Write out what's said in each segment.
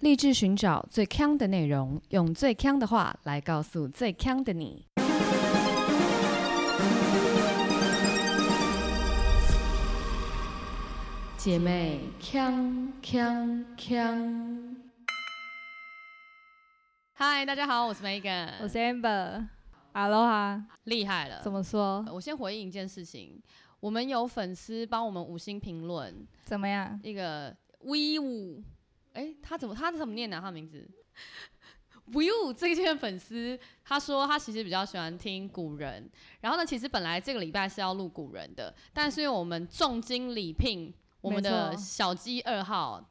立志寻找最强的内容，用最强的话来告诉最强的你。姐妹，强强强！嗨，大家好，我是 Megan，我是 Amber。Hello 哈，厉害了！怎么说？我先回应一件事情，我们有粉丝帮我们五星评论，怎么样？一个 V 五，哎，他怎么他怎么念呢？他名字 v i 这件粉丝他说他其实比较喜欢听古人，然后呢，其实本来这个礼拜是要录古人的，但是因为我们重金礼聘我们的小鸡二号，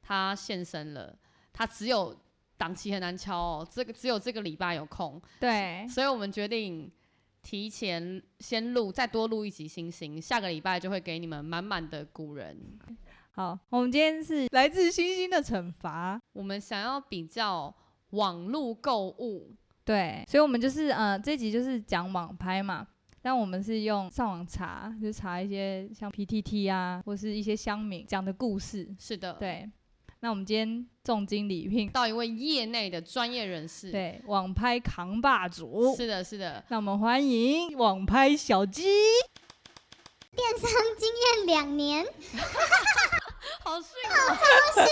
他现身了，他只有。档期很难敲哦，这个只有这个礼拜有空，对，所以我们决定提前先录，再多录一集星星，下个礼拜就会给你们满满的古人。好，我们今天是来自星星的惩罚，我们想要比较网络购物，对，所以我们就是呃这集就是讲网拍嘛，但我们是用上网查，就查一些像 PTT 啊，或是一些乡民讲的故事，是的，对。那我们今天重金礼聘到一位业内的专业人士，对，网拍扛霸主，是的，是的。那我们欢迎网拍小鸡，电商经验两年，好逊，好超逊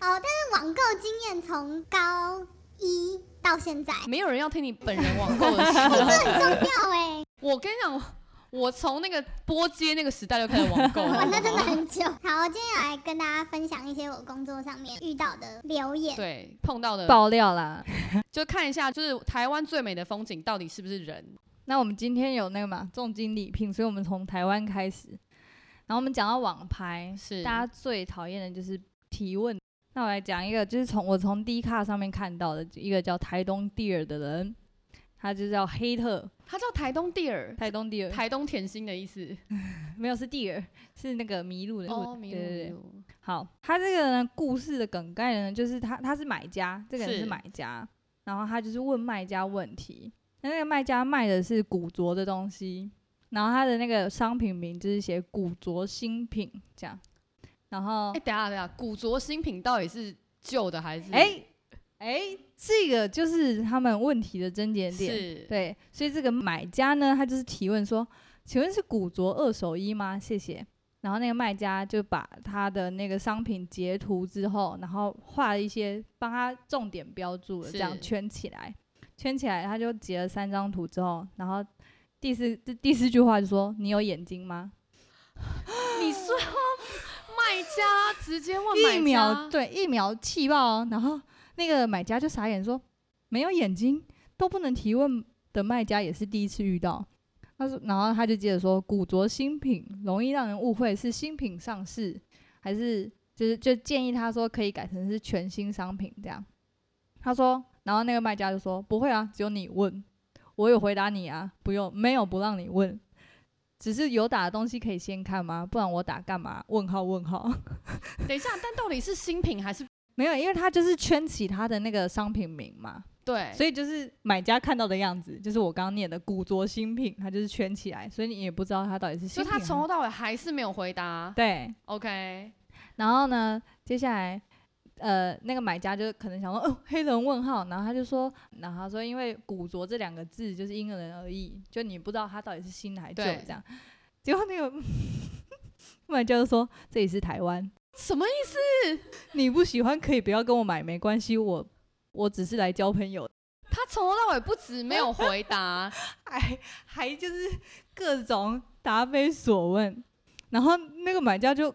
哦！但是网购经验从高一到现在，没有人要听你本人网购的事，这很重要哎。我跟你讲。我从那个波街那个时代就开始网购，玩了真的很久。好，我今天来跟大家分享一些我工作上面遇到的留言，对，碰到的爆料啦，就看一下，就是台湾最美的风景到底是不是人？那我们今天有那个嘛重金礼聘，所以我们从台湾开始，然后我们讲到网拍，是大家最讨厌的就是提问。那我来讲一个，就是从我从 D 卡上面看到的一个叫台东 Deer 的人。他就叫黑特，他叫台东地尔，台东地尔，台东甜心的意思，没有是地尔，是那个迷路的哦，迷路。好，他这个呢故事的梗概呢，就是他他是买家，这个人是买家，然后他就是问卖家问题，那那个卖家卖的是古着的东西，然后他的那个商品名就是写古着新品这样，然后哎，等下等下，古着新品到底是旧的还是哎？哎，这个就是他们问题的症结点，对，所以这个买家呢，他就是提问说：“请问是古着二手衣吗？”谢谢。然后那个卖家就把他的那个商品截图之后，然后画了一些，帮他重点标注了，这样圈起来，圈起来，他就截了三张图之后，然后第四第四句话就说：“你有眼睛吗？”你说卖家直接问买家，一秒对一秒气爆，然后。那个买家就傻眼说：“没有眼睛都不能提问的卖家也是第一次遇到。”他说，然后他就接着说：“古着新品容易让人误会是新品上市，还是就是就建议他说可以改成是全新商品这样。”他说，然后那个卖家就说：“不会啊，只有你问，我有回答你啊，不用，没有不让你问，只是有打的东西可以先看吗？不然我打干嘛？问号问号。等一下，但到底是新品还是？”没有，因为它就是圈起它的那个商品名嘛，对，所以就是买家看到的样子，就是我刚刚念的古着新品，它就是圈起来，所以你也不知道它到底是新品。就他从头到尾还是没有回答。对，OK。然后呢，接下来，呃，那个买家就可能想说，哦，黑人问号，然后他就说，然后他说，因为古着这两个字就是因人而异，就你不知道他到底是新还是旧这样。结果那个 买家就说，这里是台湾。什么意思？你不喜欢可以不要跟我买，没关系，我我只是来交朋友。他从头到尾不止没有回答，还还就是各种答非所问。然后那个买家就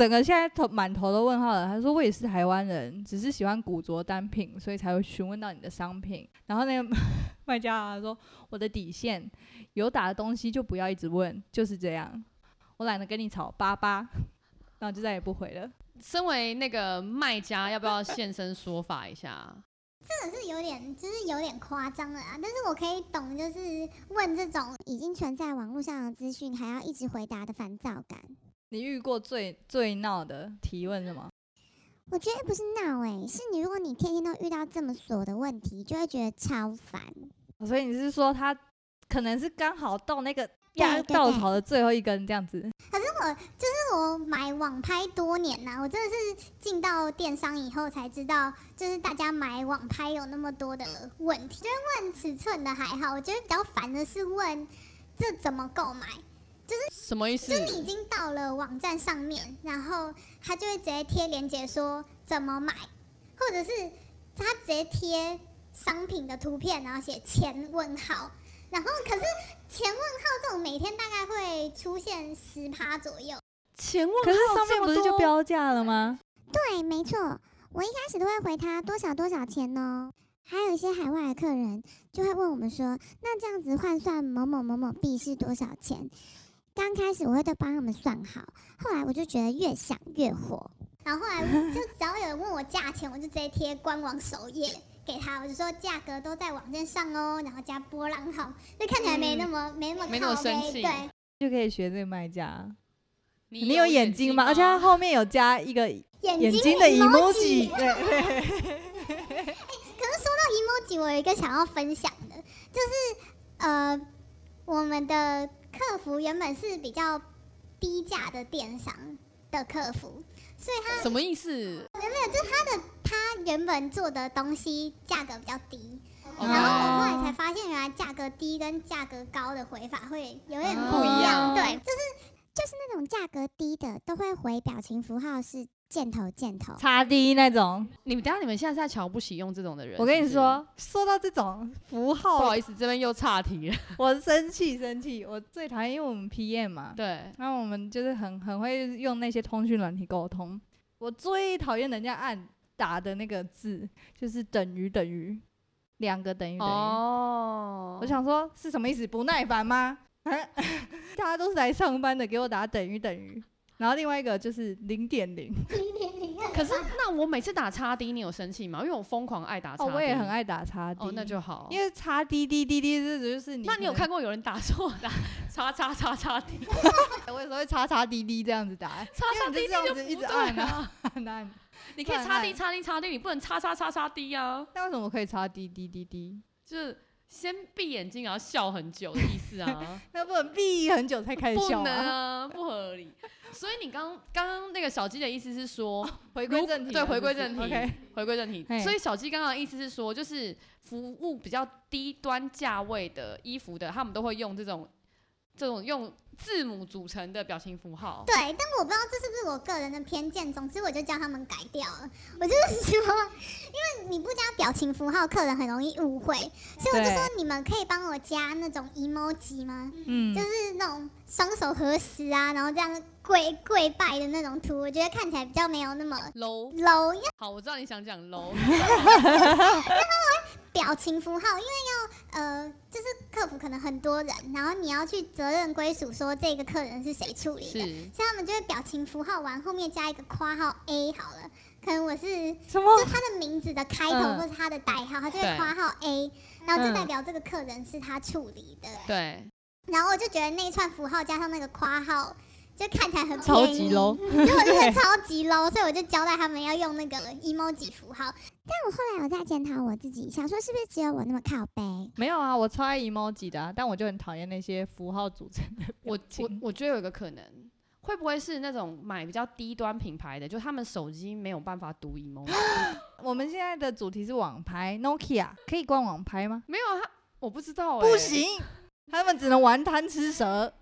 整个现在头满头的问号了。他说我也是台湾人，只是喜欢古着单品，所以才会询问到你的商品。然后那个 卖家啊说我的底线有打的东西就不要一直问，就是这样，我懒得跟你吵，巴巴。然后就再也不回了。身为那个卖家，要不要现身说法一下？这个是有点，就是有点夸张了啊。但是我可以懂，就是问这种已经存在网络上的资讯，还要一直回答的烦躁感。你遇过最最闹的提问是吗？我觉得不是闹哎，是你如果你天天都遇到这么琐的问题，就会觉得超烦。所以你是说他可能是刚好到那个压稻草的最后一根这样子。可是我就是我买网拍多年呐、我真的是进到电商以后才知道，就是大家买网拍有那么多的问题。就是问尺寸的还好，我觉得比较烦的是问这怎么购买。什么意思？就你已经到了网站上面，然后他就会直接贴链接说怎么买，或者是他直接贴商品的图片，然后写钱问号。然后可是钱问号这种每天大概会出现十趴左右。钱问可是号上面不是就这么多标价了吗？对，没错，我一开始都会回他多少多少钱哦。还有一些海外的客人就会问我们说，那这样子换算某某某某币是多少钱？刚开始我会都帮他们算好，后来我就觉得越想越火，然后后来就 只要有人问我价钱，我就直接贴官网首页给他，我就说价格都在网站上哦，然后加波浪号，就看起来没那么、没那么没那么靠背生气对，就可以学这个卖家。你你有眼睛吗？而且他后面有加一个眼眼睛的 emoji emoji，对，可是说到 emoji，我有一个想要分享的，就是呃，我们的客服原本是比较低价的电商的客服，所以他什么意思？没有，就是他的他原本做的东西价格比较低，哦。然后我后哦来才发现，原来价格低跟价格高的回法会有点不一样。对，就是就是那种价格低的都会回表情符号是箭头箭头，差 D 那种。你们等一下你们现在是在瞧不起用这种的人？我跟你说，说到这种符号不好，意思，这边又岔题了。我生气生气。我最讨厌，因为我们 PM 嘛，对，那我们就是很很会用那些通讯软体沟通。我最讨厌人家按打的那个字，就是等于等于，两个等于等于。哦我想说是什么意思？不耐烦吗？大家都是来上班的，给我打等于等于。然后另外一个就是零点零，可是那我每次打叉 D，你有生气吗？因为我疯狂爱打叉哦，我也很。爱打叉 D，哦，那就好。因为叉 D 滴滴滴，这就是你。那你有看？过有人打错的 叉叉叉叉 D，我有时候会叉叉滴滴这样子打，叉叉因为 D 就这样就不子一直按对啊啊。按按。你可以叉 D 按叉 D 叉 D，你不能叉叉叉叉 D 啊。那为什么可以叉 D 滴滴滴？就是先闭眼睛，然后笑很久的意思啊。那不能闭很久才开始不笑能啊？啊，不合理。所以你刚刚刚那个小鸡的意思是说，回归，正题对，回归正题回归正题。所以小鸡刚刚的意思是说，就是服务比较低端价位的衣服的，他们都会用这种这种用字母组成的表情符号。对，但我不知道这是不是我个人的偏见，总之我就叫他们改掉了。我就是说，因为你不加表情符号，客人很容易误会，所以我就说你们可以帮我加那种 emoji 吗？嗯就，是那种双手合十啊，然后这样跪跪拜的那种图，我觉得看起来比较没有那么 low，low。因为好，我知道你想讲 low，表情符号，因为要呃，就是客服可能很多人，然后你要去责任归属说这个客人是谁处理的，是。所以他们就会表情符号完后面加一个括号 A 好了，可能我是什么？就？他的名字的开头嗯。或是他的代号，他就会括号 A，然后就嗯。代表这个客人是他处理的。对，然后我就觉得那一串符号加上那个括号，就看起来很超级便宜 low 因为我就觉得超级 low，所以我就交代他们要用那个 emoji 符号。但我后来我在检讨我自己，想说是不是只有我那么靠背？没有啊，我超爱 emoji 的啊、但我就很讨厌那些符号组成的我我我觉得有一个可能。会不会是那种买比较低端品牌的，就他们手机没有办法读 emoji？我们现在的主题是网拍，Nokia 可以关网拍吗？没有啊，他我不知道、欸，不，行，他们只能玩贪吃蛇。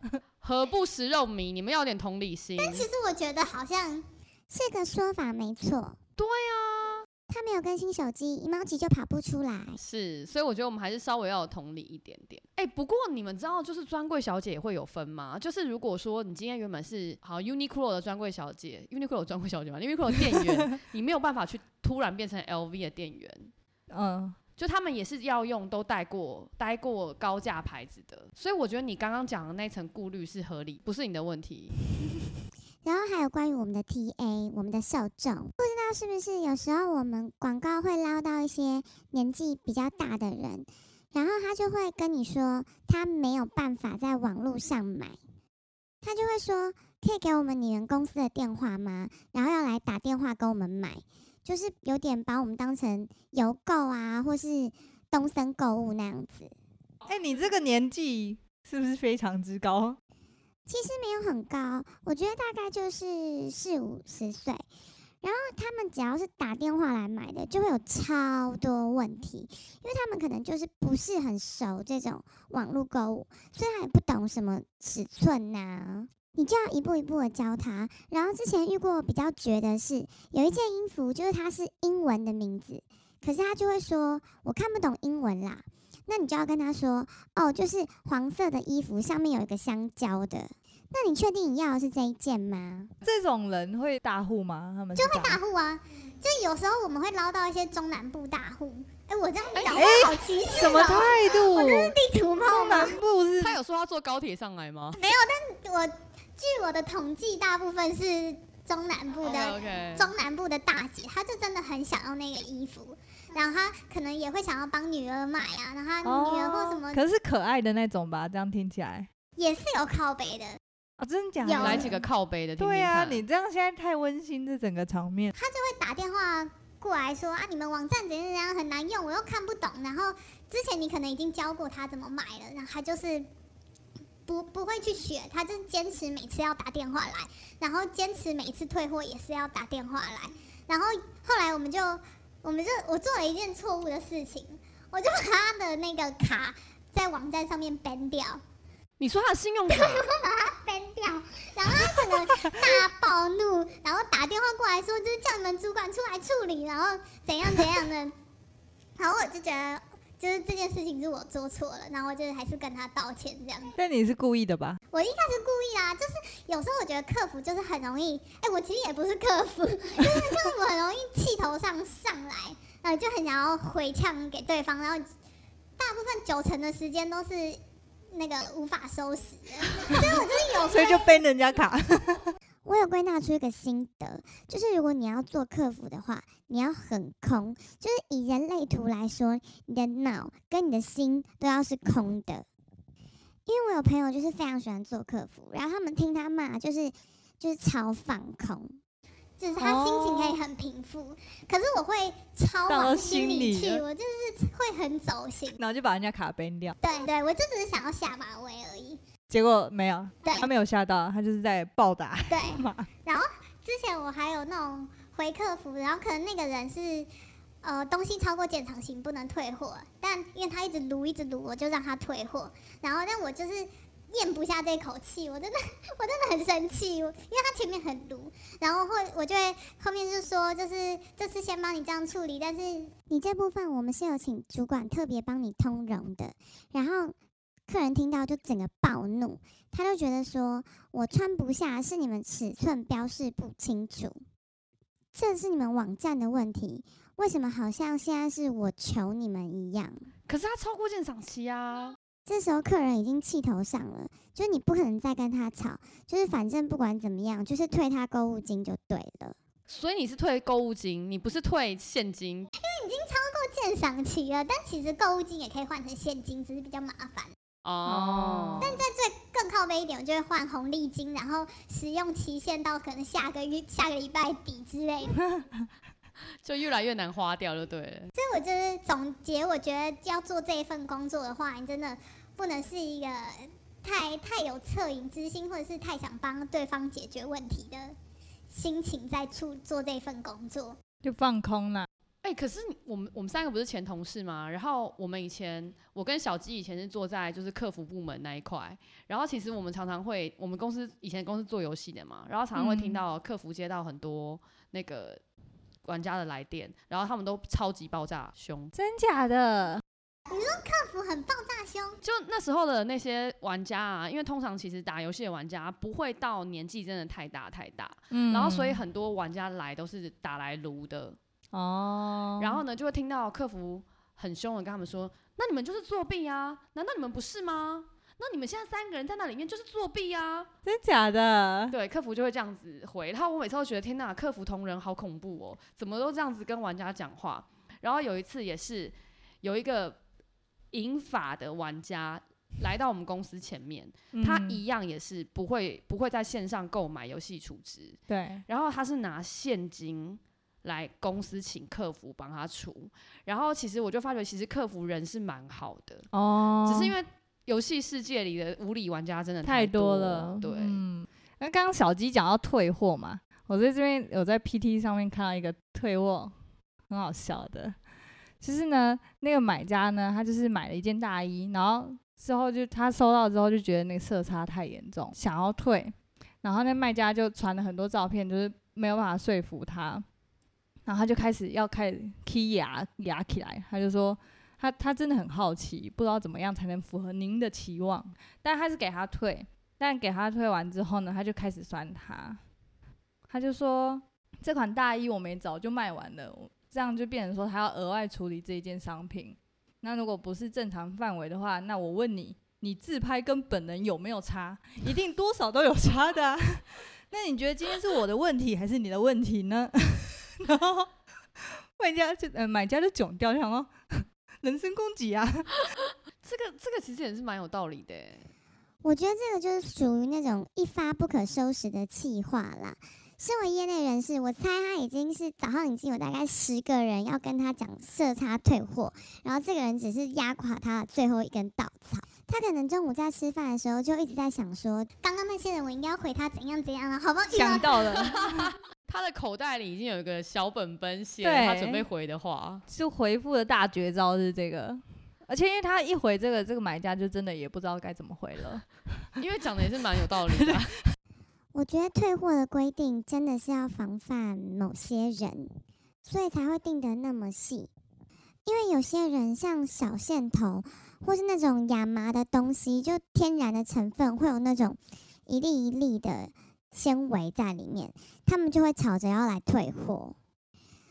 何不食肉糜？你们要有点同理心。但其实我觉得好像是个说法没错。对啊，他没有更新手机，emoji 就跑不出来。是，所以我觉得我们还是稍微要有同理一点点。哎、不过你们知道，就是专柜小姐也会有分吗？就是如果说你今天原本是好 Uniqlo 的专柜小姐，Uniqlo 有专柜小姐吗？Uniqlo 的店员，你没有办法去突然变成 LV 的店员。嗯，就他们也是要用都带过待过高价牌子的，所以我觉得你刚刚讲的那层顾虑是合理，不是你的问题。然后还有关于我们的 TA，我们的受众，不知道是不是有时候我们广告会捞到一些年纪比较大的人，然后他就会跟你说他没有办法在网络上买，他就会说可以给我们你们公司的电话吗？然后要来打电话跟我们买，就是有点把我们当成邮购啊，或是东森购物那样子。哎、你这个年纪是不是非常之高？其实没有很高，我觉得大概就是四五十岁。然后他们只要是打电话来买的，就会有超多问题，因为他们可能就是不是很熟这种网络购物，所以他也不懂什么尺寸呐、你就要一步一步的教他。然后之前遇过比较绝的是，有一件衣服就是它是英文的名字，可是他就会说我看不懂英文啦，那你就要跟他说哦，就是黄色的衣服上面有一个香蕉的。那你确定你要的是这一件吗？这种人会大户吗？他们就会大户啊，就有时候我们会捞到一些中南部大户。哎、我这样讲好歧视什么哦态度？地图炮中吗？南部是他有说他坐高铁上来吗没有，但我据我的统计，大部分是中南部的中南部的大姐，她就真的很想要那个衣服，然后她可能也会想要帮女儿买啊，然后她女儿或什么、哦可是可爱的那种吧？这样听起来也是有靠背的，哦，真的假有的？来几个靠背的对啊，你这样现在太温馨，这整个场面。会打电话过来说啊，你们网站怎样怎样很难用，我又看不懂。然后之前你可能已经教过他怎么买了，然后他就是不不会去学，他就是坚持每次要打电话来，然后坚持每次退货也是要打电话来。然后后来我们就我们就我做了一件错误的事情，我就把他的那个卡在网站上面 ban 掉。你说他的信用卡，我把它 ban 掉，然后他可能大暴怒，然后打电话过来说，就是叫你们主管出来处理，然后怎样怎样的，然后我就觉得，就是这件事情是我做错了，然后就是还是跟他道歉这样。但你是故意的吧？我一开始故意啦，就是有时候我觉得客服就是很容易，哎、我其实也不是客服，就是客服很容易气头上上来，然后就很想要回呛给对方，然后大部分九成的时间都是那个无法收拾的，所以我就是有所以就背人家卡。我有归纳出一个心得，就是如果你要做客服的话，你要很空，就是以人类图来说，你的脑跟你的心都要是空的。因为我有朋友就是非常喜欢做客服，然后他们听他骂，就是就是超放空。就是他心情可以很平复，可是我会超到往心里去，我就是会很走心。然后就把人家卡背掉，对对，我就只是想要下马威而已。结果没有，对他没有吓到，他就是在暴打对，然后。之前我还有那种回客服，然后可能那个人是呃东西超过检查型不能退货，但因为他一直撸一直撸，我就让他退货。然后但我就是咽不下这口气，我真的我真的很生气，因为他前面很撸，然后会我就会后面就说就是这次先帮你这样处理，但是你这部分我们是有请主管特别帮你通融的，然后客人听到就整个暴怒，他就觉得说我穿不下是你们尺寸标示不清楚，这是你们网站的问题，为什么好像现在是我求你们一样？可是他超过鉴赏期啊。这时候客人已经气头上了，就是你不可能再跟他吵，就是反正不管怎么样，就是退他购物金就对了。所以你是退购物金，你不是退现金。因为已经超过鉴赏期了，但其实购物金也可以换成现金，只是比较麻烦。哦，但在最更靠背一点，我就会换红利金，然后使用期限到可能下个月、下个礼拜底之类的。就越来越难花掉，就对了。所以我就是总结，我觉得要做这一份工作的话，你真的不能是一个太太有恻隐之心，或者是太想帮对方解决问题的心情在处做这份工作。就放空了。哎、可是我们我们三个不是前同事吗？然后我们以前，我跟小鸡以前是坐在就是客服部门那一块，然后其实我们常常会，我们公司以前公司做游戏的嘛，然后常常会听嗯到客服接到很多那个玩家的来电，然后他们都超级爆炸凶，真假的？你说客服很爆炸凶，就那时候的那些玩家啊，因为通常其实打游戏的玩家不会到年纪真的太大太大，嗯然后所以很多玩家来都是打来撸的，哦，然后呢，就会听到客服很凶的跟他们说：“那你们就是作弊啊？难道你们不是吗？那你们现在三个人在那里面就是作弊啊真假？”的？对，客服就会这样子回。然后我每次都觉得天哪，客服同仁好恐怖哦，怎么都这样子跟玩家讲话？然后有一次也是有一个银发的玩家来到我们公司前面，他嗯一样也是不会不会在线上购买游戏储值，对，然后他是拿现金来公司请客服帮他出，然后其实我就发觉，其实客服人是蛮好的，哦，只是因为游戏世界里的无理玩家真的太多了。对，嗯，那刚刚小鸡讲到退货嘛，我在这边有在 PT 上面看到一个退货，很好笑的。就是呢，那个买家呢，他就是买了一件大衣，然后之后就他收到之后就觉得那个色差太严重，想要退，然后那卖家就传了很多照片，就是没有办法说服他，然后他就开始要开始牙牙起来，他就说他他真的很好奇，不知道怎么样才能符合您的期望，但他是给他退，但给他退完之后呢，他就开始酸他，他就说这款大衣我没早就卖完了。这样就变成说他要额外处理这一件商品。那如果不是正常范围的话，那我问你，你自拍跟本人有没有差？一定多少都有差的啊。那你觉得今天是我的问题还是你的问题呢？然后卖家就呃买家就囧掉，想说人身攻击啊。这个这个其实也是蛮有道理的。我觉得这个就是属于那种一发不可收拾的气话啦。身为业内人士，我猜他已经是早上已经有大概十个人要跟他讲色差退货，然后这个人只是压垮他的最后一根稻草。他可能中午在吃饭的时候就一直在想说，刚刚那些人我应该要回他怎样怎样了，好不好？想到了，他的口袋里已经有一个小本本，写了他准备回的话，就回复的大绝招是这个。而且因为他一回这个，这个买家就真的也不知道该怎么回了，因为讲的也是蛮有道理的。我觉得退货的规定真的是要防范某些人，所以才会定得那么细。因为有些人像小线头，或是那种亚麻的东西，就天然的成分会有那种一粒一粒的纤维在里面，他们就会吵着要来退货。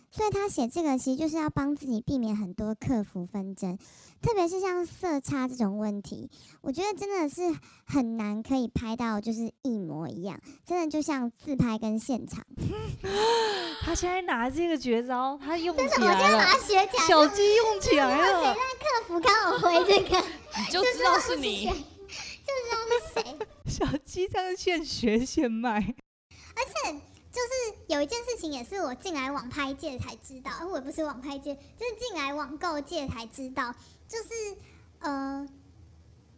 所以他写这个其实就是要帮自己避免很多客服纷争，特别是像色差这种问题，我觉得真的是很难可以拍到就是一模一样，真的就像自拍跟现场。他现在拿这个绝招，他用起来了。我现在把它学起来。小鸡用起来了。谁在客服刚好回这个？你就知道是你，就知道是谁。小鸡这样现学现卖，而且。就是有一件事情，也是我进来网拍界才知道，我不是网拍界，就是进来网购界才知道，就是呃，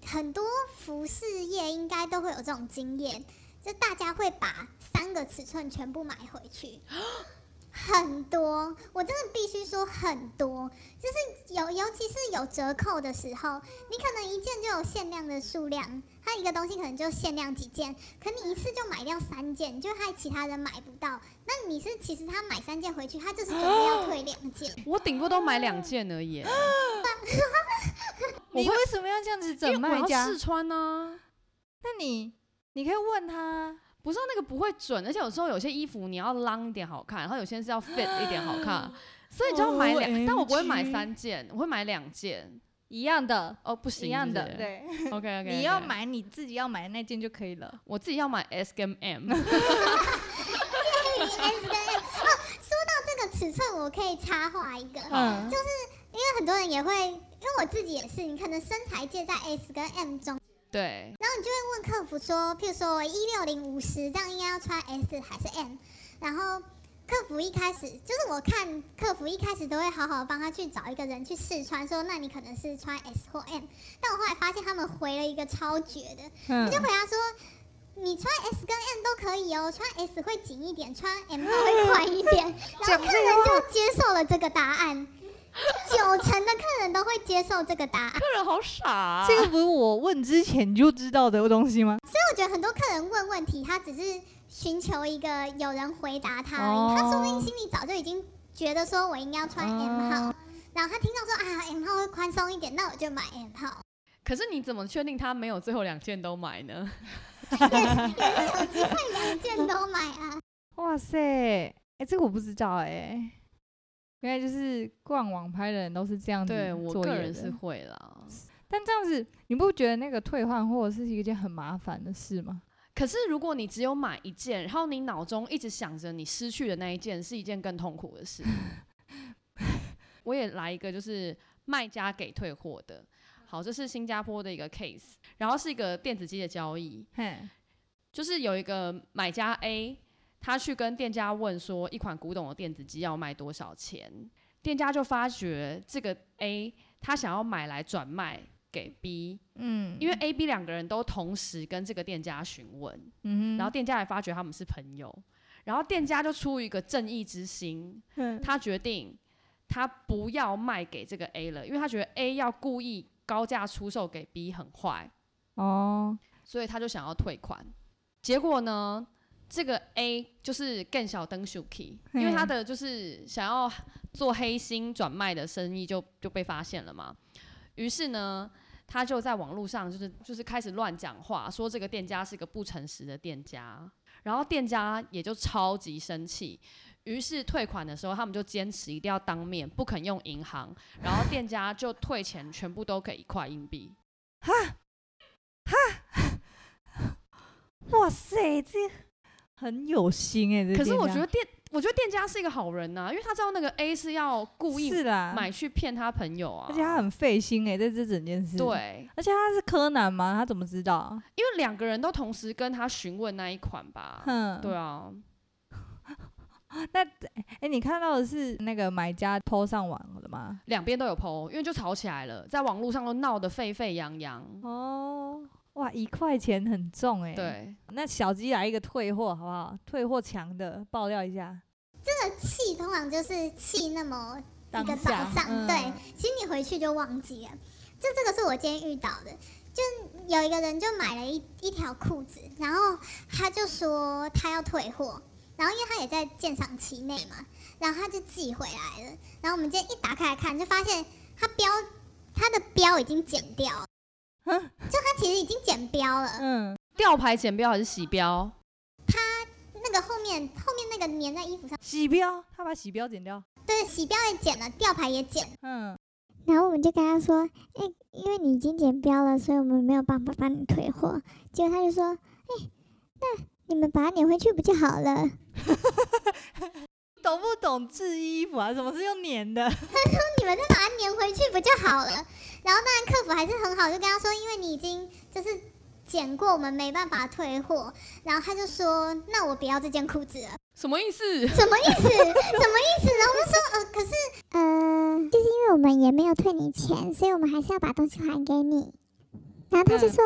很多服饰业应该都会有这种经验，就大家会把三个尺寸全部买回去。很多，我真的必须说很多，就是有，尤其是有折扣的时候，你可能一件就有限量的数量，它一个东西可能就限量几件，可你一次就买掉三件，就害其他人买不到。那你是其实他买三件回去，他就是准备要退两件。我顶多都买两件而已。你为什么要这样子整卖家？试穿呢？那你你可以问他。不是那个不会准，而且有时候有些衣服你要 long 一点好看，然后有些是要 fit 一点好看，所以你就要买两。但我不会买三件，我会买两件一样的哦，不行一样的对。OK OK，你要买你自己要买的那件就可以了。我自己要买 S 跟 M。S 跟 M 哦，说到这个尺寸，我可以插话一个，嗯就是因为很多人也会，因为我自己也是，你可能身材介在 S 跟 M 中。对，然后你就会问客服说，譬如说我一六零五十，这样应该要穿 S 还是 M？然后客服一开始就是我看客服一开始都会好好帮他去找一个人去试穿，说那你可能是穿 S 或 M。但我后来发现他们回了一个超绝的，我就回答说，你穿 S 跟 M 都可以哦，穿 S 会紧一点，穿 M 会 宽一点。然后客人就接受了这个答案。九成的客人都会接受这个答案。客人好傻，这个不是我问之前就知道的东西吗？所以我觉得很多客人问问题，他只是寻求一个有人回答他而已。他说不定心里早就已经觉得说我应该要穿 M 号，然后他听到说啊 M 号会宽松一点，那我就买 M 号。可是你怎么确定他没有最后两件都买呢？也 是有机会两件都买啊！哇塞，哎，这个我不知道哎。原来就是逛网拍的人都是这样子对我个人是会啦，但这样子你不觉得那个退换货是一件很麻烦的事吗？可是如果你只有买一件，然后你脑中一直想着你失去的那一件，是一件更痛苦的事。我也来一个，就是卖家给退货的。好，这是新加坡的一个 case，然后是一个电子机的交易，就是有一个买家 A。他去跟店家问说，一款古董的电子机要卖多少钱？店家就发觉这个 A 他想要买来转卖，给 B，嗯，因为 A、B 两个人都同时跟这个店家询问，嗯，然后店家也发觉他们是朋友，然后店家就出于一个正义之心，嗯他决定他不要卖给这个 A 了，因为他觉得 A 要故意高价出售给 B 很坏，哦，所以他就想要退款。结果呢，这个 A 就是更小灯 Shuki，因为他的就是想要做黑心转卖的生意就就被发现了嘛。于是呢，他就在网络上就是就是开始乱讲话，说这个店家是个不诚实的店家，然后店家也就超级生气。于是退款的时候，他们就坚持一定要当面，不肯用银行，然后店家就退钱，全部都给一块硬币。哈哈 哇塞，这很有心哎、这可是我觉得店，我觉得店家是一个好人呐、因为他知道那个 A 是要故意是啦，买去骗他朋友啊，而且他很费心哎、在这整件事。，对，而且他是柯南吗？他怎么知道？因为两个人都同时跟他询问那一款吧，哼，对啊，那哎、你看到的是那个买家 PO 上网了吗？两边都有 PO，因为就吵起来了，在网络上都闹得沸沸扬扬，哦，哇，一块钱很重哎、，对，那小鸡来一个退货好不好？退货强的爆料一下，这个气通常就是气那么一个早上，嗯对，其实你回去就忘记了。就这个是我今天遇到的，就有一个人就买了一一条裤子，然后他就说他要退货，然后因为他也在鉴赏期内嘛，然后他就寄回来了。然后我们今天一打开来看，就发现他标他的标已经剪掉了，就他其实已经剪标了，嗯，吊牌剪标还是洗标？他那个后面后面那个粘在衣服上，洗标，他把洗标剪掉，对，洗标也剪了，吊牌也剪。嗯，然后我们就跟他说，哎、因为你已经剪标了，所以我们没有办法帮你退货。结果他就说，哎、那你们把它粘回去不就好了？懂不懂制衣服啊？怎么是用粘的？他说你们再把它粘回去不就好了？然后当然客服还是很好，就跟他说，因为你已经就是剪过，我们没办法退货。然后他就说，那我不要这件裤子了，什么意思？什么意思？什么意思？然后我就说，呃，可是呃，就是因为我们也没有退你钱，所以我们还是要把东西还给你。然后他就嗯说，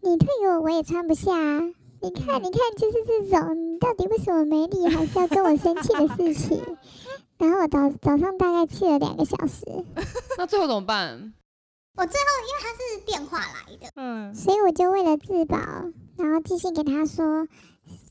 你退给我，我也穿不下啊。你看，你看，就是这种，你到底为什么没理，还是要跟我生气的事情？然后我早早上大概气了两个小时，那最后怎么办？我最后因为他是电话来的，嗯，所以我就为了自保，然后寄信给他说，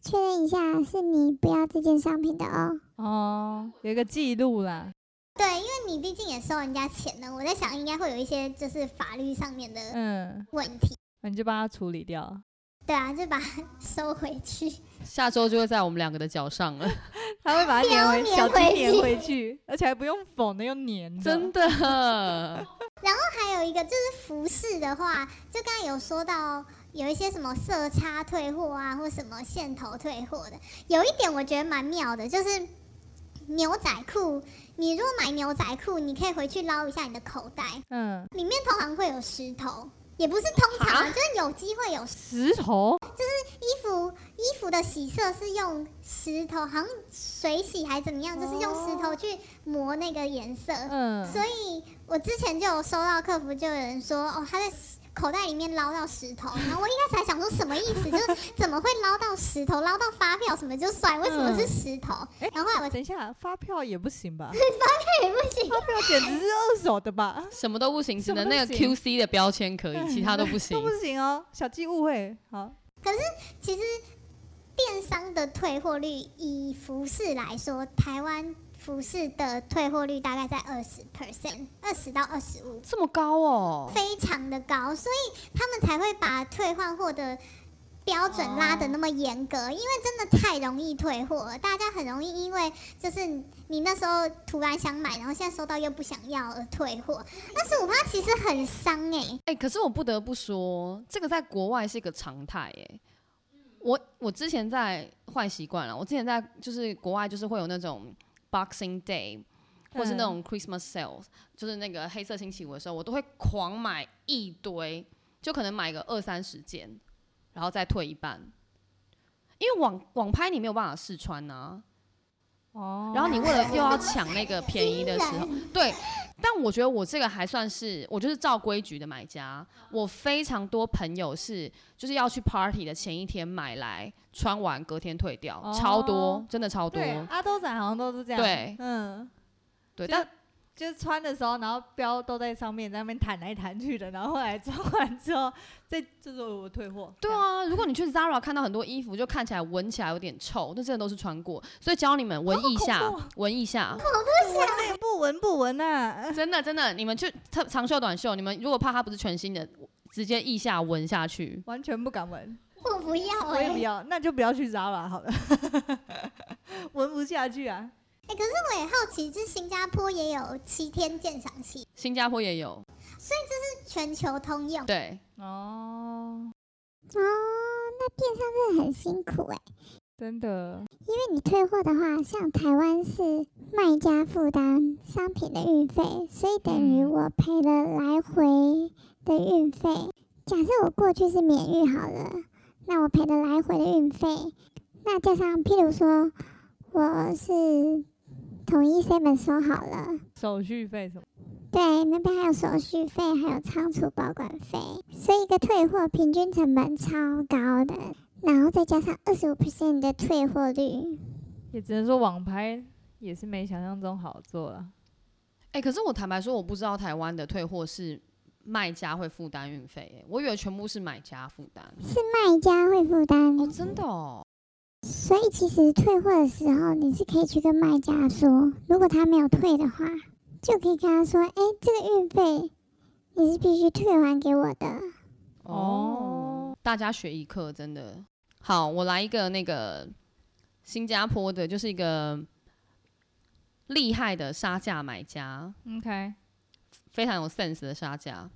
确认一下是你不要这件商品的哦。哦，有一个记录啦，对，因为你毕竟也收人家钱了，我在想应该会有一些就是法律上面的嗯，问题。那你就帮他处理掉。对啊，就把它收回去。下周就会在我们两个的脚上了，他会把它粘回小鸡粘回去，而且还不用缝的，用粘的。真的。然后还有一个就是服饰的话，就刚才有说到有一些什么色差退货啊，或什么线头退货的。有一点我觉得蛮妙的，就是牛仔裤，你如果买牛仔裤，你可以回去捞一下你的口袋，嗯，里面通常会有石头。也不是通常就是有机会有石头，就是衣服衣服的洗色是用石头，好像水洗还怎么样，就是用石头去磨那个颜色。嗯，所以我之前就有收到客服，就有人说，哦，他在口袋里面捞到石头，然后我一开始还想说什么意思，就是怎么会捞到石头，捞到发票什么就算，为什么是石头？哎然后后来我等一下，发票也不行吧？发票也不行，发票简直是二手的吧？什么都不行，只能那个 QC 的标签可以，其他都不行都。不行哦，小鸡误会。好，可是其实电商的退货率以服饰来说，台湾服饰的退货率大概在二十 percent，二十到二十五。这么高哦？非常的高，所以他们才会把退换货的标准拉的那么严格，因为真的太容易退货了，大家很容易因为就是你那时候突然想买，然后现在收到又不想要而退货，但是我怕其实很伤哎、哎、可是我不得不说，这个在国外是一个常态哎。我我之前在坏习惯了，我之前在就是国外就是会有那种 Boxing Day，或是那种 Christmas sales，、就是那个黑色星期五的时候，我都会狂买一堆，就可能买个二三十件，然后再退一半，因为网网拍你没有办法试穿啊。哦然后你为了又要抢那个便宜的时候，对。但我觉得我这个还算是，我就是照规矩的买家。我非常多朋友是，就是要去 party 的前一天买来，穿完隔天退掉，超多哦，真的超多。对，阿豆仔好像都是这样。对嗯，对，但就是穿的时候，然后标都在上面，在那边弹来弹去的，然后后来穿完之后，再就是我退货。对啊，如果你去 Zara 看到很多衣服，就看起来闻起来有点臭，那真的都是穿过。所以教你们闻一下闻一下，这样，闻那个不闻不闻呐。真的真的，你们去特长袖短袖，你们如果怕它不是全新的，直接腋下闻下去。完全不敢闻，我不要哎、我也不要，那就不要去 Zara 好了，闻不下去啊。哎、可是我也好奇，就是新加坡也有七天鉴赏期，新加坡也有，所以这是全球通用。对，哦，哦，那电商真的很辛苦哎、真的，因为你退货的话，像台湾是卖家负担商品的运费，所以等于嗯我赔了来回的运费。假设我过去是免运好了，那我赔了来回的运费，那加上譬如说我是统一 seven 收好了，手续费什么？对，那边还有手续费，还有仓储保管费，所以一个退货平均成本超高的，然后再加上二十五 percent 的退货率，也只能说网拍也是没想象中好做了。哎、可是我坦白说，我不知道台湾的退货是卖家会负担运费，哎，我以为全部是买家负担。是卖家会负担。哦，真的哦，所以其实退货的时候，你是可以去跟卖家说，如果他没有退的话，就可以跟他说，哎、这个运费你是必须退还给我的。哦，大家学一课，真的好。我来一个那个新加坡的，就是一个厉害的杀价买家，OK，非常有 sense 的杀价。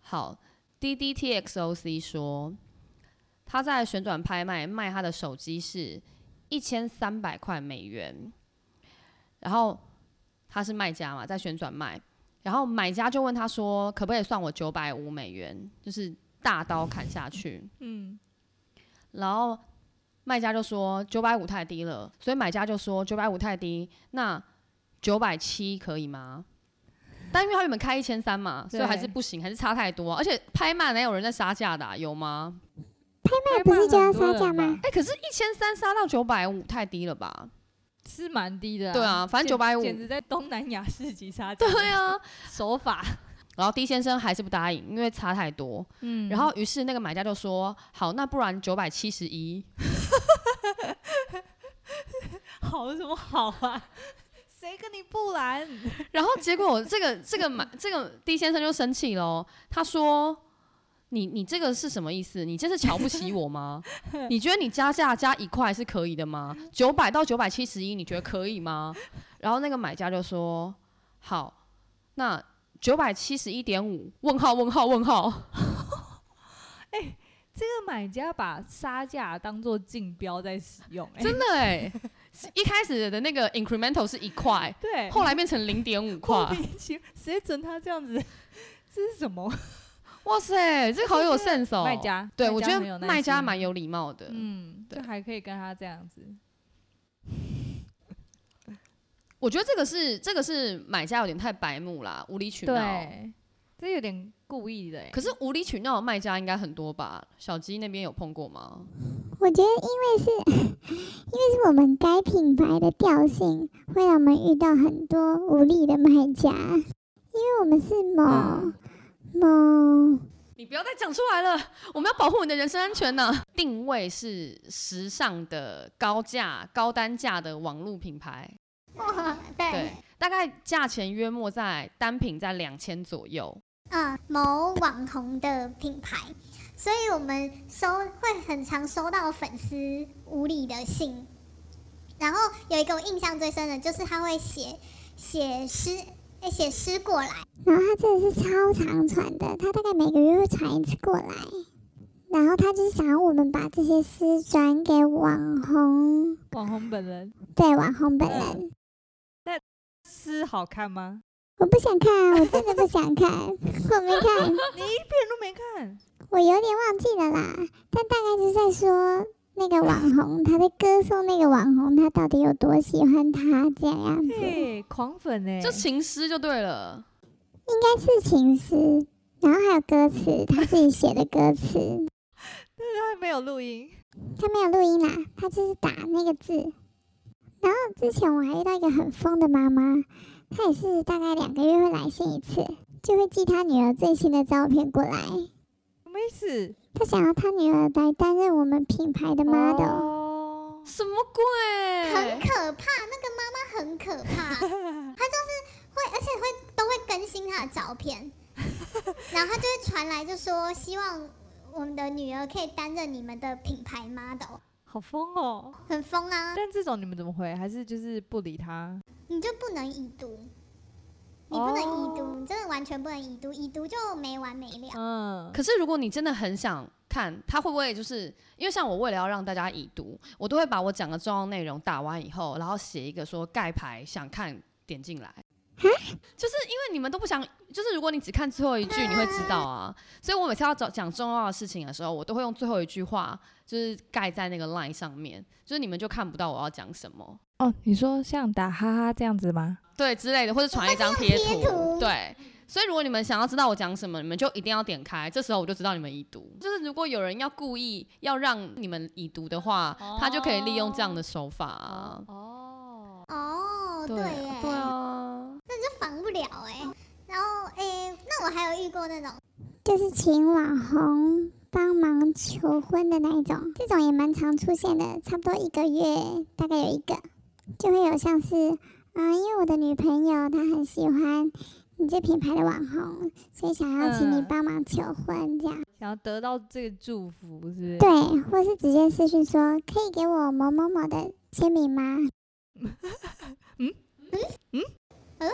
好，D D T X O C 说，他在旋转拍卖卖他的手机是一千三百块美元，然后他是卖家嘛，在旋转卖，然后买家就问他说，可不可以算我九百五美元，就是大刀砍下去，嗯，然后卖家就说九百五太低了，所以买家就说九百五太低，那九百七可以吗？但因为他原本开一千三嘛，所以还是不行，还是差太多啊、而且拍卖哪有人在杀价的啊、有吗？那不是就要杀价吗？哎、可是，一千三杀到九百五太低了吧？是蛮低的、对啊反正九百五简直在东南亚市集杀价。对啊，手法，然后 D 先生还是不答应，因为差太多。嗯然后于是那个买家就说：“好，那不然九百七十一。好什么好啊？谁跟你不然？”然后结果这个这个买这个 D 先生就生气喽，他说：“你你这个是什么意思？你这是瞧不起我吗？你觉得你加价加一块是可以的吗？九百到九百七十一，你觉得可以吗？”然后那个买家就说：“好，那九百七十一点五？问号问号问号。”哎这个买家把杀价当做竞标在使用、欸，真的哎、一开始的那个 incremental 是一块，对，后来变成零点五莫块。谁准他这样子？这是什么？哇塞，这个好有而且 sense 哦。卖家，对卖我觉得卖家蛮有礼貌的。嗯，对就还可以跟他这样子。我觉得这个是这个是买家有点太白目啦，无理取闹。对，这有点故意的、欸。可是无理取闹的卖家应该很多吧？小鸡那边有碰过吗？我觉得因为是，因为是我们该品牌的调性，会让我们遇到很多无力的卖家，因为我们是某、嗯某你不要再讲出来了，我们要保护你的人身安全呢。定位是时尚的高价、高单价的网络品牌，对，大概价钱约莫在单品在两千左右。嗯，某网红的品牌，所以我们收会很常收到粉丝无理的信。然后有一个我印象最深的就是他会写写诗，哎，写诗过来，然后他真的是超常传的，他大概每个月会传一次过来。然后他就是想要我们把这些诗转给网红，网红本人对网红本人。诗好看吗？我不想看，我真的不想看，我没看，你一遍都没看。我有点忘记了啦。但大概就是在说，那个网红，他在歌颂那个网红，他到底有多喜欢他这样子，嘿，狂粉哎，就情诗就对了。应该是情诗，然后还有歌词，他自己写的歌词，他没有录音，他没有录音啦，他就是打那个字。然后之前我还遇到一个很疯的妈妈，她也是大概两个月会来信一次，就会寄她女儿最新的照片过来。什么意思？她想要他女儿来担任我们品牌的 model。哦什么鬼？很可怕，那个妈妈很可怕，她就是会，而且会都会更新她的照片，然后她就会传来就说希望我们的女儿可以担任你们的品牌 model，好疯哦！很疯啊，但这种你们怎么回？还是就是不理他？你就不能已读，你不能已读，你真的完全不能已读，已读就没完没了。嗯，可是如果你真的很想看，他会不会就是因为像我为了要让大家已读，我都会把我讲的重要内容打完以后，然后写一个说盖牌想看点进来。就是因为你们都不想，就是如果你只看最后一句，你会知道啊。所以我每次要讲讲重要的事情的时候，我都会用最后一句话，就是盖在那个 line 上面，就是你们就看不到我要讲什么。哦，你说像打哈哈这样子吗？对之类的，或者传一张贴贴图对。所以如果你们想要知道我讲什么，你们就一定要点开，这时候我就知道你们已读。就是如果有人要故意要让你们已读的话，他就可以利用这样的手法啊。哦，哦，对对啊，那就防不了哎。然后诶，那我还有遇过那种，就是请网红帮忙求婚的那一种，这种也蛮常出现的，差不多一个月大概有一个，就会有像是啊、因为我的女朋友她很喜欢你这品牌的网红，所以想要请你嗯帮忙求婚这样，想要得到这个祝福是不是？对，或是直接私讯说可以给我某某某的签名吗 嗯嗯嗯嗯嗯？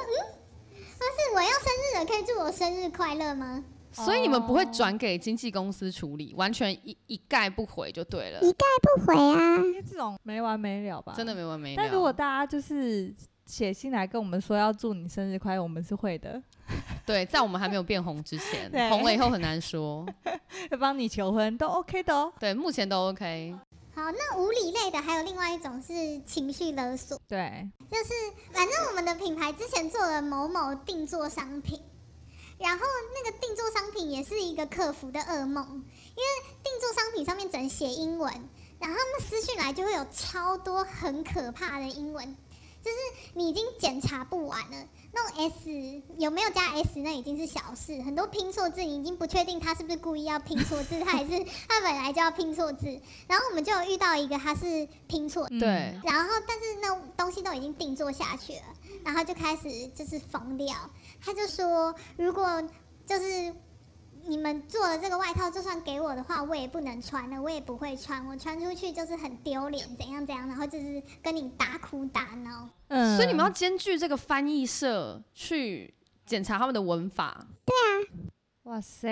是我要生日了，可以祝我生日快乐吗？所以你们不会哦转给经纪公司处理，完全一一概不回就对了，一概不回啊，因为这种没完没了吧？真的。没完没了。但如果大家就是写信来跟我们说要祝你生日快乐，我们是会的，对，在我们还没有变红之前，红了以后很难说。会帮你求婚都 OK 的哦。对，目前都 OK。好，那无理类的还有另外一种是情绪勒索，对，就是反正我们的品牌之前做了某某定做商品，然后那个定做商品也是一个客服的噩梦，因为定做商品上面只能写英文，然后他们私讯来就会有超多很可怕的英文，就是你已经检查不完了。那种 S 有没有加 S 那已经是小事，很多拼错字你已经不确定他是不是故意要拼错字，他还是 他本来就要拼错字。然后我们就有遇到一个他是拼错嗯对，然后，但是那东西都已经定做下去了，然后就开始就是疯掉。他就说，如果就是你们做了这个外套，就算给我的话，我也不能穿了，我也不会穿，我穿出去就是很丢脸，怎样怎样，然后就是跟你大哭大闹。嗯所以你们要兼具这个翻译社去检查他们的文法。对啊哇塞，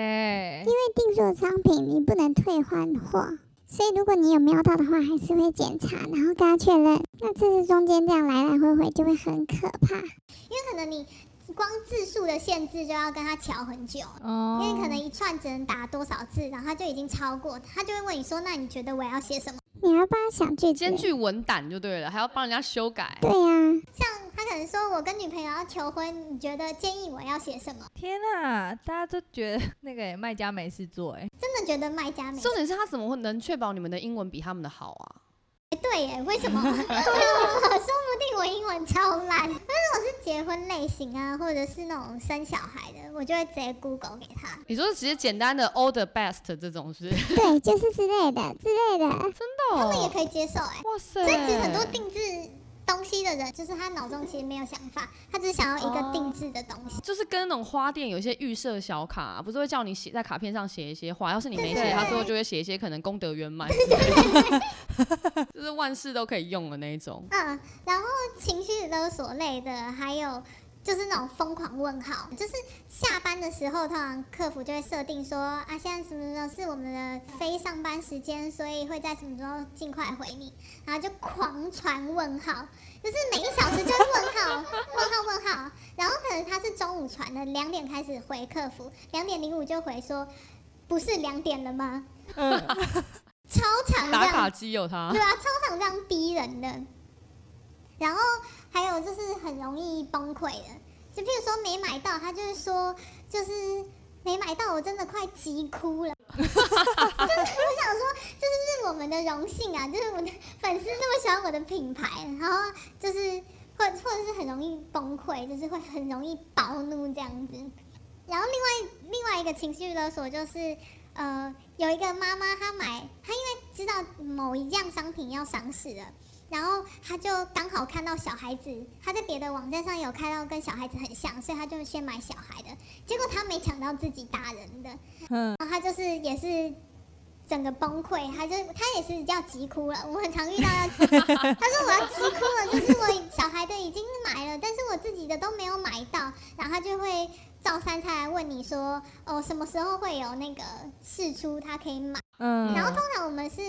因为定做商品你不能退换货，所以如果你有瞄到的话，还是会检查，然后跟他确认。那这是中间这样来来回回就会很可怕。因为可能你光字数的限制就要跟他调很久。哦因为可能一串只能打多少字，然后他就已经超过，他就会问你说：“那你觉得我要写什么你要帮他想句子兼，具文胆就对了，还要帮人家修改。对呀、？”像他可能说：“我跟女朋友要求婚，你觉得建议我要写什么天啊，大家都觉得那个卖家没事做哎，？”真的觉得卖家没重点是他怎么会能确保你们的英文比他们的好啊？对耶？为什么？对啊，说不定我英文超烂。但是我是结婚类型啊，或者是那种生小孩的，我就会直接 Google 给他。你说直接简单的 all the best 这种是？对，就是之类的之类的。真的他们也哦，可以接受哎。哇塞！这其实很多定制东西的人，就是他脑中其实没有想法，他只想要一个定制的东西。就是跟那种花店有一些预设小卡、不是会叫你写在卡片上写一些话，要是你没写，他最后就会写一些可能功德圆满，就是万事都可以用的那一种。嗯，然后情绪勒索类的，还有就是那种疯狂问号，就是下班的时候，通常客服就会设定说啊，现在什么时候是我们的非上班时间，所以会在什么时候尽快回你，然后就狂传问号，就是每一小时就会问号，问号问号，然后可能他是中午传的，两点开始回客服，两点零五就回说，不是两点了吗？嗯，超 超常这样打卡机有他对，啊，超常这样逼人的。然后还有就是很容易崩溃的，就譬如说没买到，他就是说就是没买到，我真的快急哭了。就是我想说，这是不是我们的荣幸啊？就是我的粉丝那么喜欢我的品牌，然后就是或或者是很容易崩溃，就是会很容易暴怒这样子。然后另外另外一个情绪勒索就是，呃，有一个妈妈她买，她因为知道某一样商品要上市了，然后他就刚好看到小孩子，他在别的网站上有看到跟小孩子很像，所以他就先买小孩的，结果他没抢到自己大人的，嗯，然后他就是也是。整个崩溃，他就他也是要急哭了。我很常遇到要，他说我要急哭了，就是我小孩的已经买了，但是我自己的都没有买到，然后他就会照三餐来问你说，哦，什么时候会有那个试出，他可以买。嗯，然后通常我们是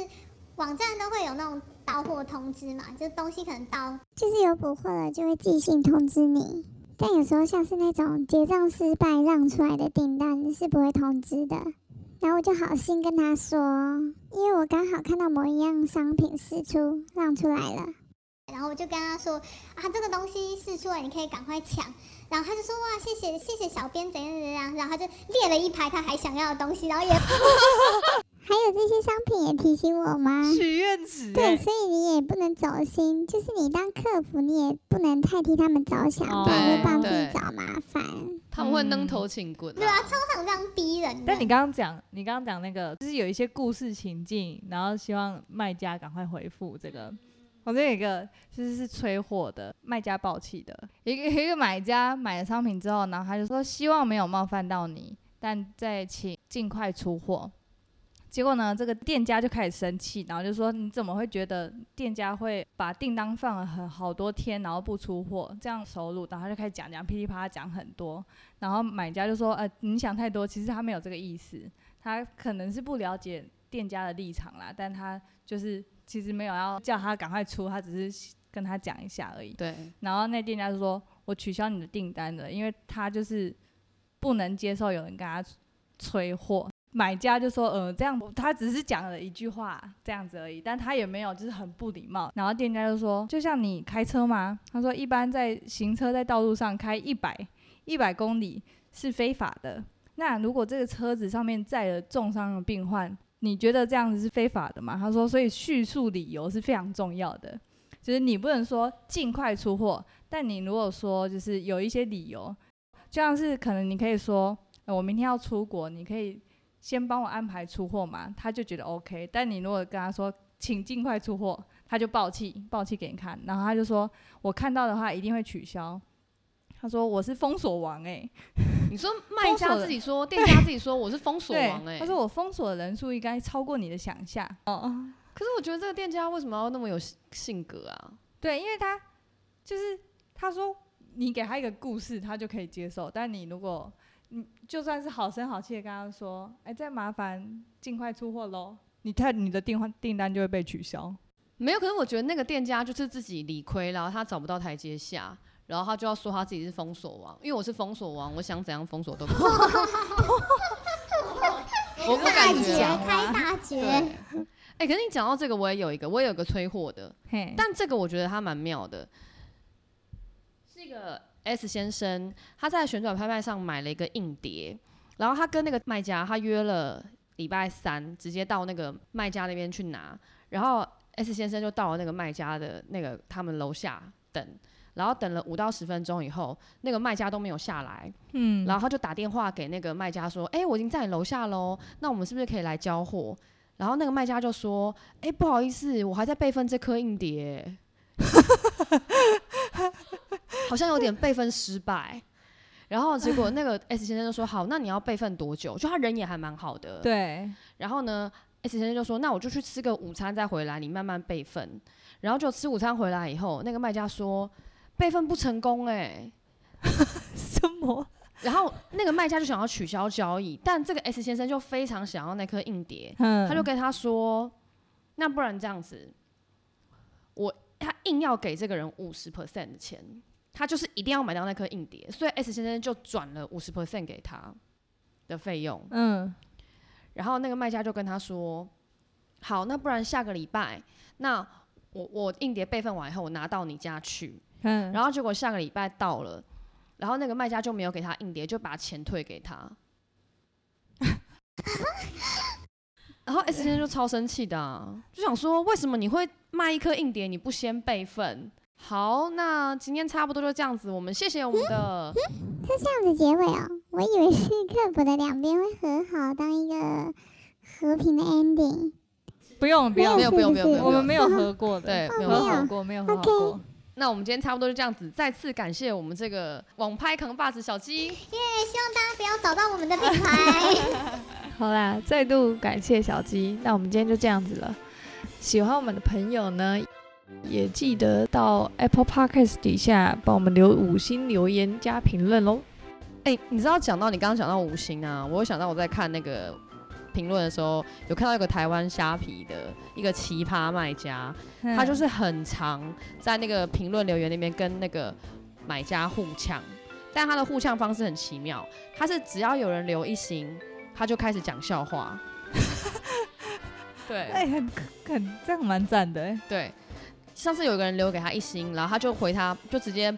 网站都会有那种到货通知嘛，就是东西可能到，就是有补货了就会寄信通知你，但有时候像是那种结账失败让出来的订单是不会通知的。然后我就好心跟他说，因为我刚好看到某一样商品试出让出来了，然后我就跟他说啊，这个东西试出来，你可以赶快抢。然后他就说哇，谢谢谢谢小编怎样怎样，然后他就列了一排他还想要的东西，然后也还有这些商品也提醒我吗？许愿池对，欸，所以你也不能走心，就是你当客服，你也不能太替他们着想，哦不然会帮自己找麻烦。他们会扔头请滚、对啊，超常这样逼人的。但你刚刚讲，你刚刚讲那个，就是有一些故事情境，然后希望卖家赶快回复这个。我这有一个就是是催货的，卖家爆气的，一个一个买家买了商品之后，然后他就说希望没有冒犯到你，但再请尽快出货。结果呢，这个店家就开始生气，然后就说你怎么会觉得店家会把订单放了很好多天，然后不出货，这样收入？然后他就开始讲讲噼里啪啦讲很多，然后买家就说呃你想太多，其实他没有这个意思，他可能是不了解店家的立场啦，但他就是其实没有要叫他赶快出，他只是跟他讲一下而已。对，然后那店家就说：“我取消你的订单了，因为他就是不能接受有人跟他催货。”买家就说：“呃，这样他只是讲了一句话这样子而已，但他也没有就是很不礼貌。”然后店家就说：“就像你开车吗？”他说：“一般在行车在道路上开一百一百公里是非法的。那如果这个车子上面载了重伤的病患，你觉得这样子是非法的吗？”他说：“所以叙述理由是非常重要的。”就是你不能说尽快出货，但你如果说就是有一些理由，就像是可能你可以说，呃、我明天要出国，你可以先帮我安排出货嘛，他就觉得 OK。但你如果跟他说，请尽快出货，他就爆气，爆气给你看，然后他就说我看到的话一定会取消。他说我是封锁王哎、你说卖家自己说，店家自己说我是封锁王哎、他说我封锁的人数应该超过你的想象。哦，可是我觉得这个店家为什么要那么有性性格啊？对，因为他就是他说你给他一个故事，他就可以接受。但你如果你就算是好声好气的跟他说，哎、再麻烦尽快出货喽，你太你的订单订单就会被取消。没有，可是我觉得那个店家就是自己理亏了，他找不到台阶下，然后他就要说他自己是封锁王，因为我是封锁王，我想怎样封锁都可以。我我大绝感觉啊开大绝，对。哎、可是你讲到这个，我也有一个，我也有个催货的，嘿，但这个我觉得他蛮妙的，是一个 S 先生，他在旋转拍卖上买了一个硬碟，然后他跟那个卖家他约了礼拜三，直接到那个卖家那边去拿，然后 S 先生就到了那个卖家的那个他们楼下等。然后等了五到十分钟以后，那个卖家都没有下来，嗯，然后他就打电话给那个卖家说：“哎、我已经在你楼下喽，那我们是不是可以来交货？”然后那个卖家就说：“哎、不好意思，我还在备份这颗硬碟，好像有点备份失败。”然后结果那个 S 先生就说：“好，那你要备份多久？”就他人也还蛮好的，。对，然后呢，S 先生就说：“那我就去吃个午餐再回来，你慢慢备份。”然后就吃午餐回来以后，那个卖家说：“备份不成功、哎。”什么？然后那个卖家就想要取消交易，但这个 S 先生就非常想要那颗硬碟，嗯他就跟他说：“那不然这样子，我他硬要给这个人五十 percent 的钱，他就是一定要买到那颗硬碟，所以 S 先生就转了五十 percent 给他的费用。嗯然后那个卖家就跟他说：好，那不然下个礼拜，那我我硬碟备份完以后，我拿到你家去，嗯，然后结果下个礼拜到了，然后那个卖家就没有给他硬碟，就把钱退给他。然后 S 先生就超生气的啊、就想说为什么你会卖一颗硬碟，你不先备份？好，那今天差不多就这样子，我们谢谢我们的，是这样子结尾哦，我以为是刻薄的两边会和好，当一个和平的 ending。不用不用没有不用不用不用我们没有合过的，对，没有合办法好过没有合好过。那我们今天差不多就这样子，再次感谢我们这个网拍扛把子小鸡，耶，希望大家不要找到我们的品牌。好啦，再度感谢小鸡，那我们今天就这样子了。喜欢我们的朋友呢，也记得到 Apple Podcast 底下帮我们留五星留言加评论喽。哎、你知道讲到你刚刚讲到五星啊，我有想到我在看那个评论的时候，有看到一个台湾虾皮的一个奇葩卖家，嗯他就是很常在那个评论留言那边跟那个买家互呛，但他的互呛方式很奇妙，他是只要有人留一星，他就开始讲笑话。对，哎，很很这样蛮赞的哎。对，上次有个人留给他一星，然后他就回他，就直接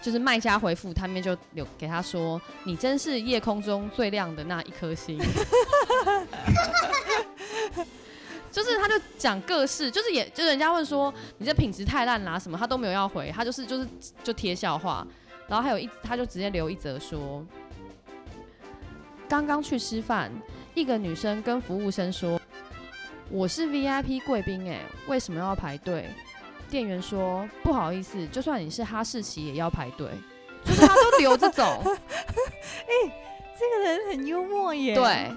就是卖家回复他面就留给他说：“你真是夜空中最亮的那一颗星。”就是他就讲各式，就是也就人家问说你这品质太烂啦什么，他都没有要回，他就是就是就贴笑话，然后还有一他就直接留一则说：刚刚去吃饭，一个女生跟服务生说。我是 VIP 贵宾哎，为什么要排队？店员说不好意思，就算你是哈士奇也要排队，就是他都留这种，这个人很幽默耶。对。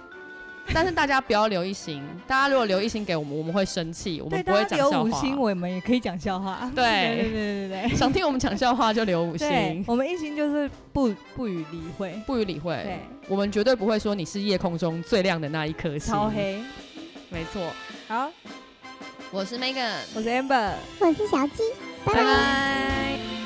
但是大家不要留一星，大家如果留一星给我们，我们会生气，我，们不会讲笑话。五星，我们也可以讲笑话。对对对对对对想听我们讲笑话就留五星，，我们一星就是不不予理会。不予理会对。，我们绝对不会说你是夜空中最亮的那一颗星。超，黑。没错。好，我是 Megan，我是 Amber。我是小鸡，拜拜拜。拜。